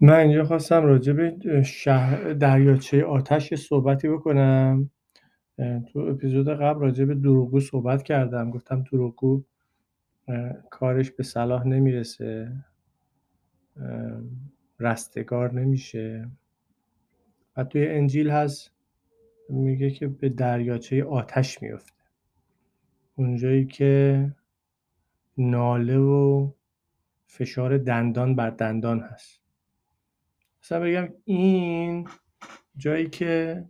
من اینجا خواستم راجع به شهر دریاچه آتش صحبتی بکنم. تو اپیزود قبل راجع به دروغگو صحبت کردم. گفتم دروغگو کارش به صلاح نمی‌رسه. رستگار نمیشه. و توی انجیل هست میگه که به دریاچه آتش میفته. اونجایی که ناله و فشار دندان بر دندان هست. مثلا بگم این جایی که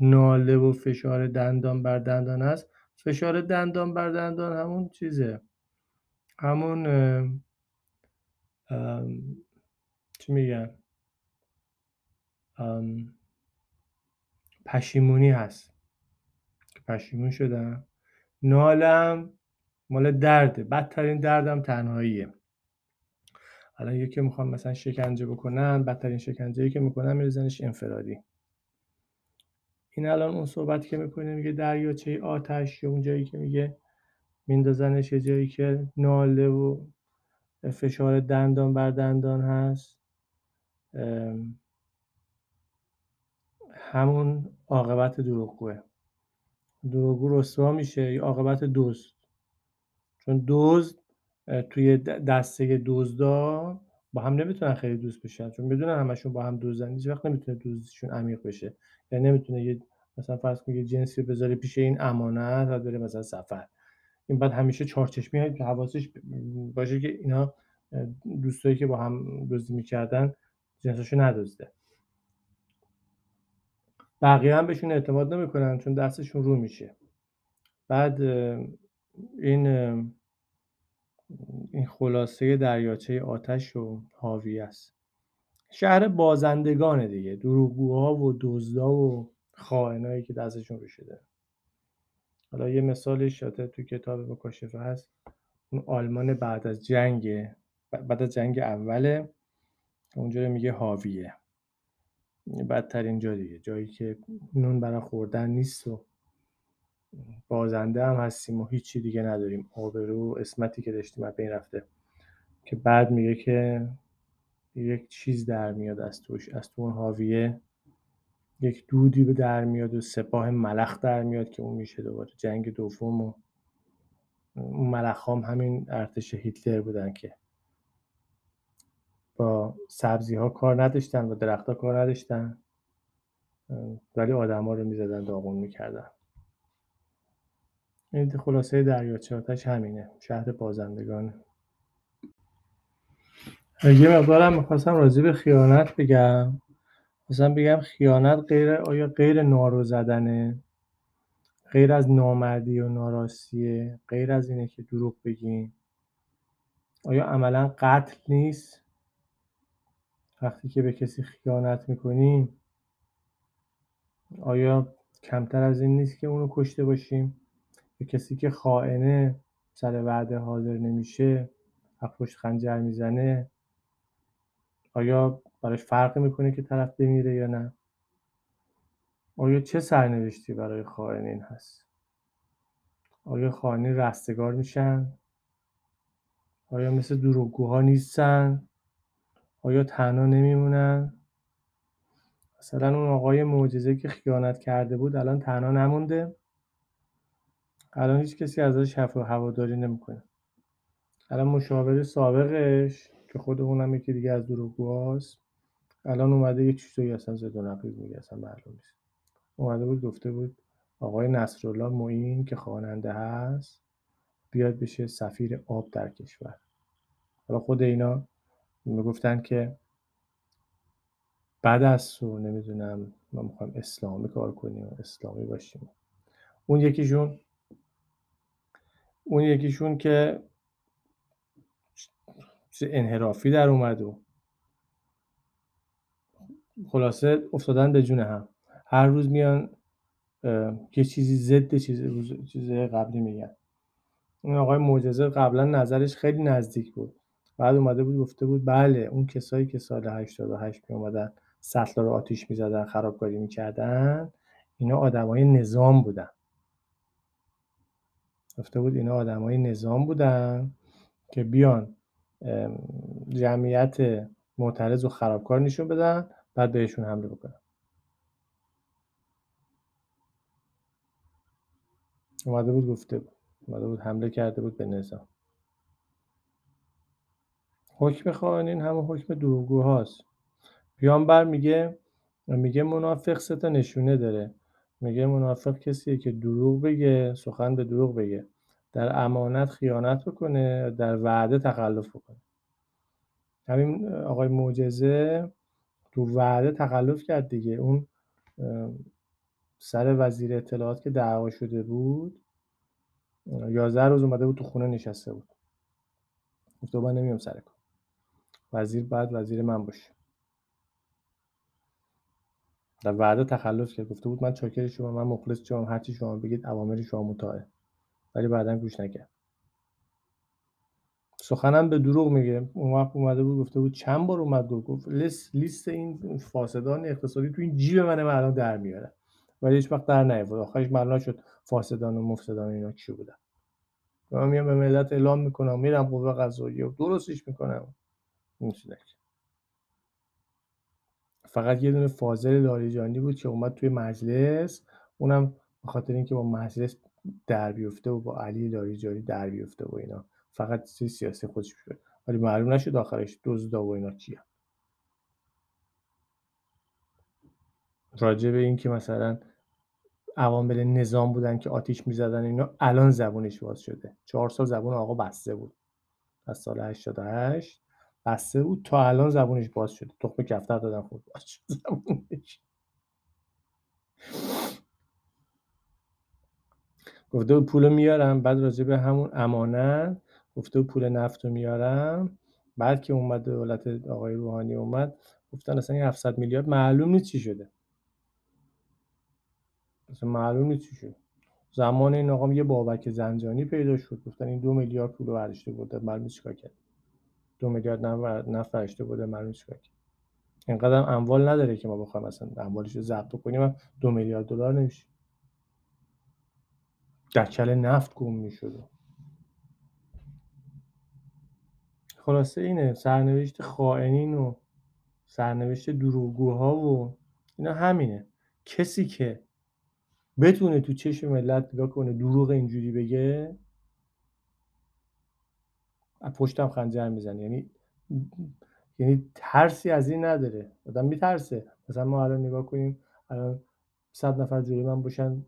ناله و فشار دندان بر دندان هست فشار دندان بر دندان همون چیزه. همون چی میگن؟ پشیمونی هست. پشیمون شدم. نالم مال درده. بدترین دردم تنهاییه. الان یکی می‌خوام مثلا شکنجه بکنن بدترین شکنجه که می‌کنن میرزنش انفرادی. این الان اون صحبتی که می‌کنه میگه دریاچه آتش یا اون جایی که میگه میندازنش یه جایی که ناله و فشار دندان بر دندان هست. همون عاقبت دروغگوه. دروغگو رسوا میشه یا عاقبت دزد. چون دزد توی دسته دزدا با هم نمی‌تونن خیلی دوست بشن. چون بدونن همشون با هم دزدن هیچ وقت نمی‌تونه دوستشون عمیق بشه. یعنی نمی‌تونه یه مثلا فرض کنید یه جنسی بذاره پیش این امانت و بره مثلا سفر. این بعد همیشه چارچشمی که حواسش باشه که اینا دوستایی که با هم دزدی می‌کردن جنساشو ندزده. بقیه هم بهشون اعتماد نمی‌کنن چون دستشون رو میشه. بعد این این خلاصه دریاچه آتش و حاوی است. شهر بازندگانه دیگه دروغگوها و دزدا و خائنایی که دستشون رو شده حالا یه مثالش شده تو کتاب مکاشفه هست. اون آلمان بعد از جنگ بعد از جنگ اوله اونجا میگه حاویه. بدترین جا دیگه جایی که نون برای خوردن نیست و بازنده هم هستیم و هیچی دیگه نداریم. آبرو اسمتی که داشتیم از بین رفته. که بعد میگه که یک چیز در میاد از توش از تو اون حاویه. یک دودی به در میاد و سپاه ملخ در میاد که اون میشه دوباره. جنگ دوم و اون ملخ هم همین ارتش هیتلر بودن که با سبزی ها کار نداشتن و درخت ها کار نداشتن. ولی آدما رو می‌زدن داغون می‌کردن. خلاصه دریاچه آتش همینه. شهر بازندگان. یه مقدارم می‌خواستم راضی به خیانت بگم. مثلا بگم خیانت غیر آیا غیر نارو زدنه؟ غیر از نامردی و ناراستیه؟ غیر از اینه که دروغ بگیم؟ آیا عملا قتل نیست؟ وقتی که به کسی خیانت می‌کنیم آیا کمتر از این نیست که اونو کشته باشیم؟ به کسی که خائنه سر وعده حاضر نمیشه و پشت خنجر می‌زنه آیا براش فرق می‌کنه که طرف بمیره یا نه؟ آیا چه سرنوشتی برای خائنین هست؟ آیا خائنین رستگار میشن؟ آیا مثل دروغگوها نیستن؟ آیا تنها نمیمونن؟ مثلا اون آقای معجزه که خیانت کرده بود الان تنها نمونده. الان هیچ کسی ازش حرف و هواداری نمی‌کنه. الان مشاور سابقش که خود اونم یکی دیگه از دروغگوهاست الان اومده یه چیزایی اصلا زد و نقیض میگه اصلا معلوم نیست. اومده بود گفته بود آقای نصرالله معین که خواننده هست بیاد بشه سفیر آب در کشور. حالا خود اینا می‌گفتن که بعد از و نمی‌دونم ما می‌خوایم اسلامی کار کنیم و اسلامی باشیم. اون یکیشون اون یکیشون که انحرافی در اومد و خلاصه افتادن به جون هم. هر روز میان یه چیزی ضد چیز چیز قبلی میگن. این آقای معجزه قبلا نظرش خیلی نزدیک بود. بعد اومده بود گفته بود بله اون کسایی که سال 88 می اومدن سطلا رو آتیش می‌زدن خرابکاری می‌کردن اینا آدمای نظام بودن. گفته بود اینا آدمای نظام بودن که بیان جمعیت معترض و خرابکار نشون بدن بعد بهشون حمله بکنن. اومده بود گفته بود. اومده بود حمله کرده بود به نظام. حکم خائنین همه حکم دروغگو هاست پیامبر میگه میگه منافق سه تا نشونه داره. میگه منافق کسیه که دروغ بگه سخن به دروغ بگه. در امانت خیانت بکنه در وعده تخلف بکنه. همین آقای معجزه تو وعده تخلف کرد دیگه. اون سر وزیر اطلاعات که دعوا شده بود یازده روز اومده بود تو خونه نشسته بود. گفته من نمیام سر کار. وزیر بعد وزیر من باشه. در وعده تخلف کرد. گفته بود من چاکر شما من مخلص شما هرچی شما بگید اوامر شما مطاعه. ولی بعدا گوش نکرد. سخنم به دروغ میگه. اون وقت اومده بود گفته بود چند بار اومد گفت لیست, لیست این فاسدان اقتصادی تو این جیب منه من الان در میاره ولی هیچ وقت در نیاورد. آخرش معلوم شد فاسدان و مفسدان اینا کی بودن. من میام به ملت اعلام می‌کنم میرم قوه قضاییه. درستش می‌کنم. فقط یه دونه فاضل لاریجانی بود که اومد توی مجلس. اونم به خاطر اینکه با مجلس در بیفته و با علی لاریجانی در بیفته و اینا. فقط سیاسی خودش شد. ولی معلوم نشد آخرش دزدا و اینا کیه راجع به اینکه مثلا عوامل نظام بودن که آتیش می‌زدن اینا الان زبونش باز شده. چهار سال زبون آقا بسته بود. از سال 88 بسته بود. تا الان زبونش باز شده. تخم کفتر دادن خود باز شد زبونش. گفته بود پول میارم. بعد راجع به همون امانت. گفته بود پول نفت رو میارم. بعد که اومد دولت آقای روحانی اومد گفتن اصلا این 700 میلیارد معلوم نیست چی شده. اصلا معلوم نیست چی شده. زمان این آقا یه بابک زنجانی پیدا شد. گفتن این دو میلیارد پول رو بوده معلوم چیکار کرد؟ دو میلیارد نفت برداشته بوده معلوم چیکار اینقدر اموال نداره که ما بخوایم مثلا اموالش رو ضبط کنیم دو میلیارد دلار نمیشه. در کل نفت گم می‌شد. خلاصه اینه سرنوشت خائنین و سرنوشت دروغگوها و اینا همینه. کسی که بتونه تو چشم ملت نگاه کنه دروغ اینجوری بگه پشتم خنجر می‌زنه. یعنی یعنی ترسی از این نداره. آدم میترسه. مثلا ما الان نگاه کنیم الان صد نفر جلوی من باشن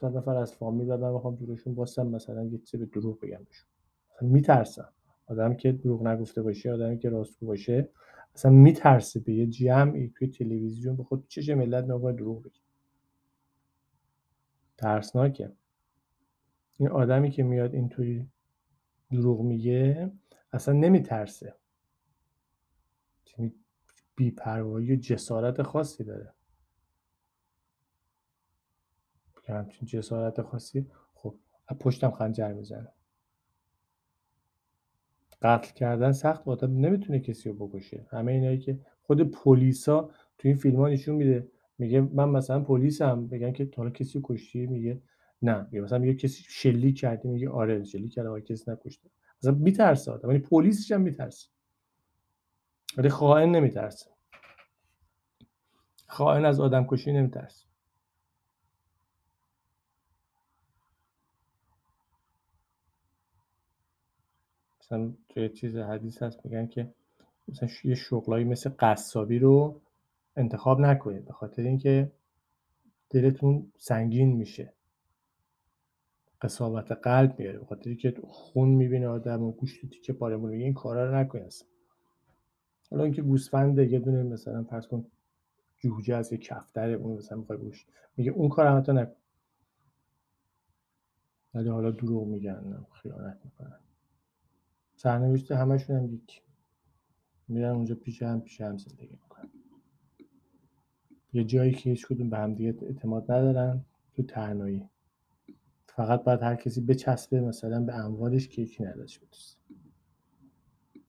صد نفر از فامیل و من بخوام جلوشون باسم مثلا یه چیزی به دروغ بگم بهشون. مثلا میترسم. آدم که دروغ نگفته باشه آدمی که راستگو باشه اصلا میترسه به یه جمعی توی تلویزیون به خود چش ملت نگاه دروغ بگه. ترسناکه. این آدمی که میاد اینطوری دروغ میگه اصلا نمیترسه. یعنی بیپروایی و جسارت خاصی داره. همچین جسارت خاصی خب پشتم خنجر می‌زنه. قتل کردن سخت بود. نمی‌تونه کسی رو بکشه. همه اینایی که خود پلیسا تو این فیلم ها نشون میده. میگه من مثلا پلیسم. میگن که حالا کسی کشتی؟ میگه نه میگه مثلا میگه کسی شلی کردی میگه آره شلی کرده ولی کسی نکشته. مثلا میترسه آدم یعنی پلیسش هم میترسه. ولی خائن نمیترسه. خائن از آدم کشی نمیترسه. مثلا توی چیز حدیث هست میگن که مثلا یه شغلایی مثل قصابی رو انتخاب نکنید به خاطر اینکه دلتون سنگین میشه. قصابت قلب میاره به خاطر اینکه خون می‌بینه آدم و گوشت تیکه پاره میگه این کارا رو نکنید حالا اینکه گوسفند یه دونه مثلا فرض کن جوجه از یه کفتر اون مثلا می‌خوای بوش میگه اون کار هم نکن. ولی حالا دروغ میگن خیانت می‌کنن. سرنوشت همشون هم یکی میرن اونجا پیش هم پیش هم زندگی می‌کنن. یه جایی که هیچ کدوم به همدیگه اعتماد ندارن تو تنهایی. فقط باید هر کسی بچسبه مثلا به اموالش که یکی نداشته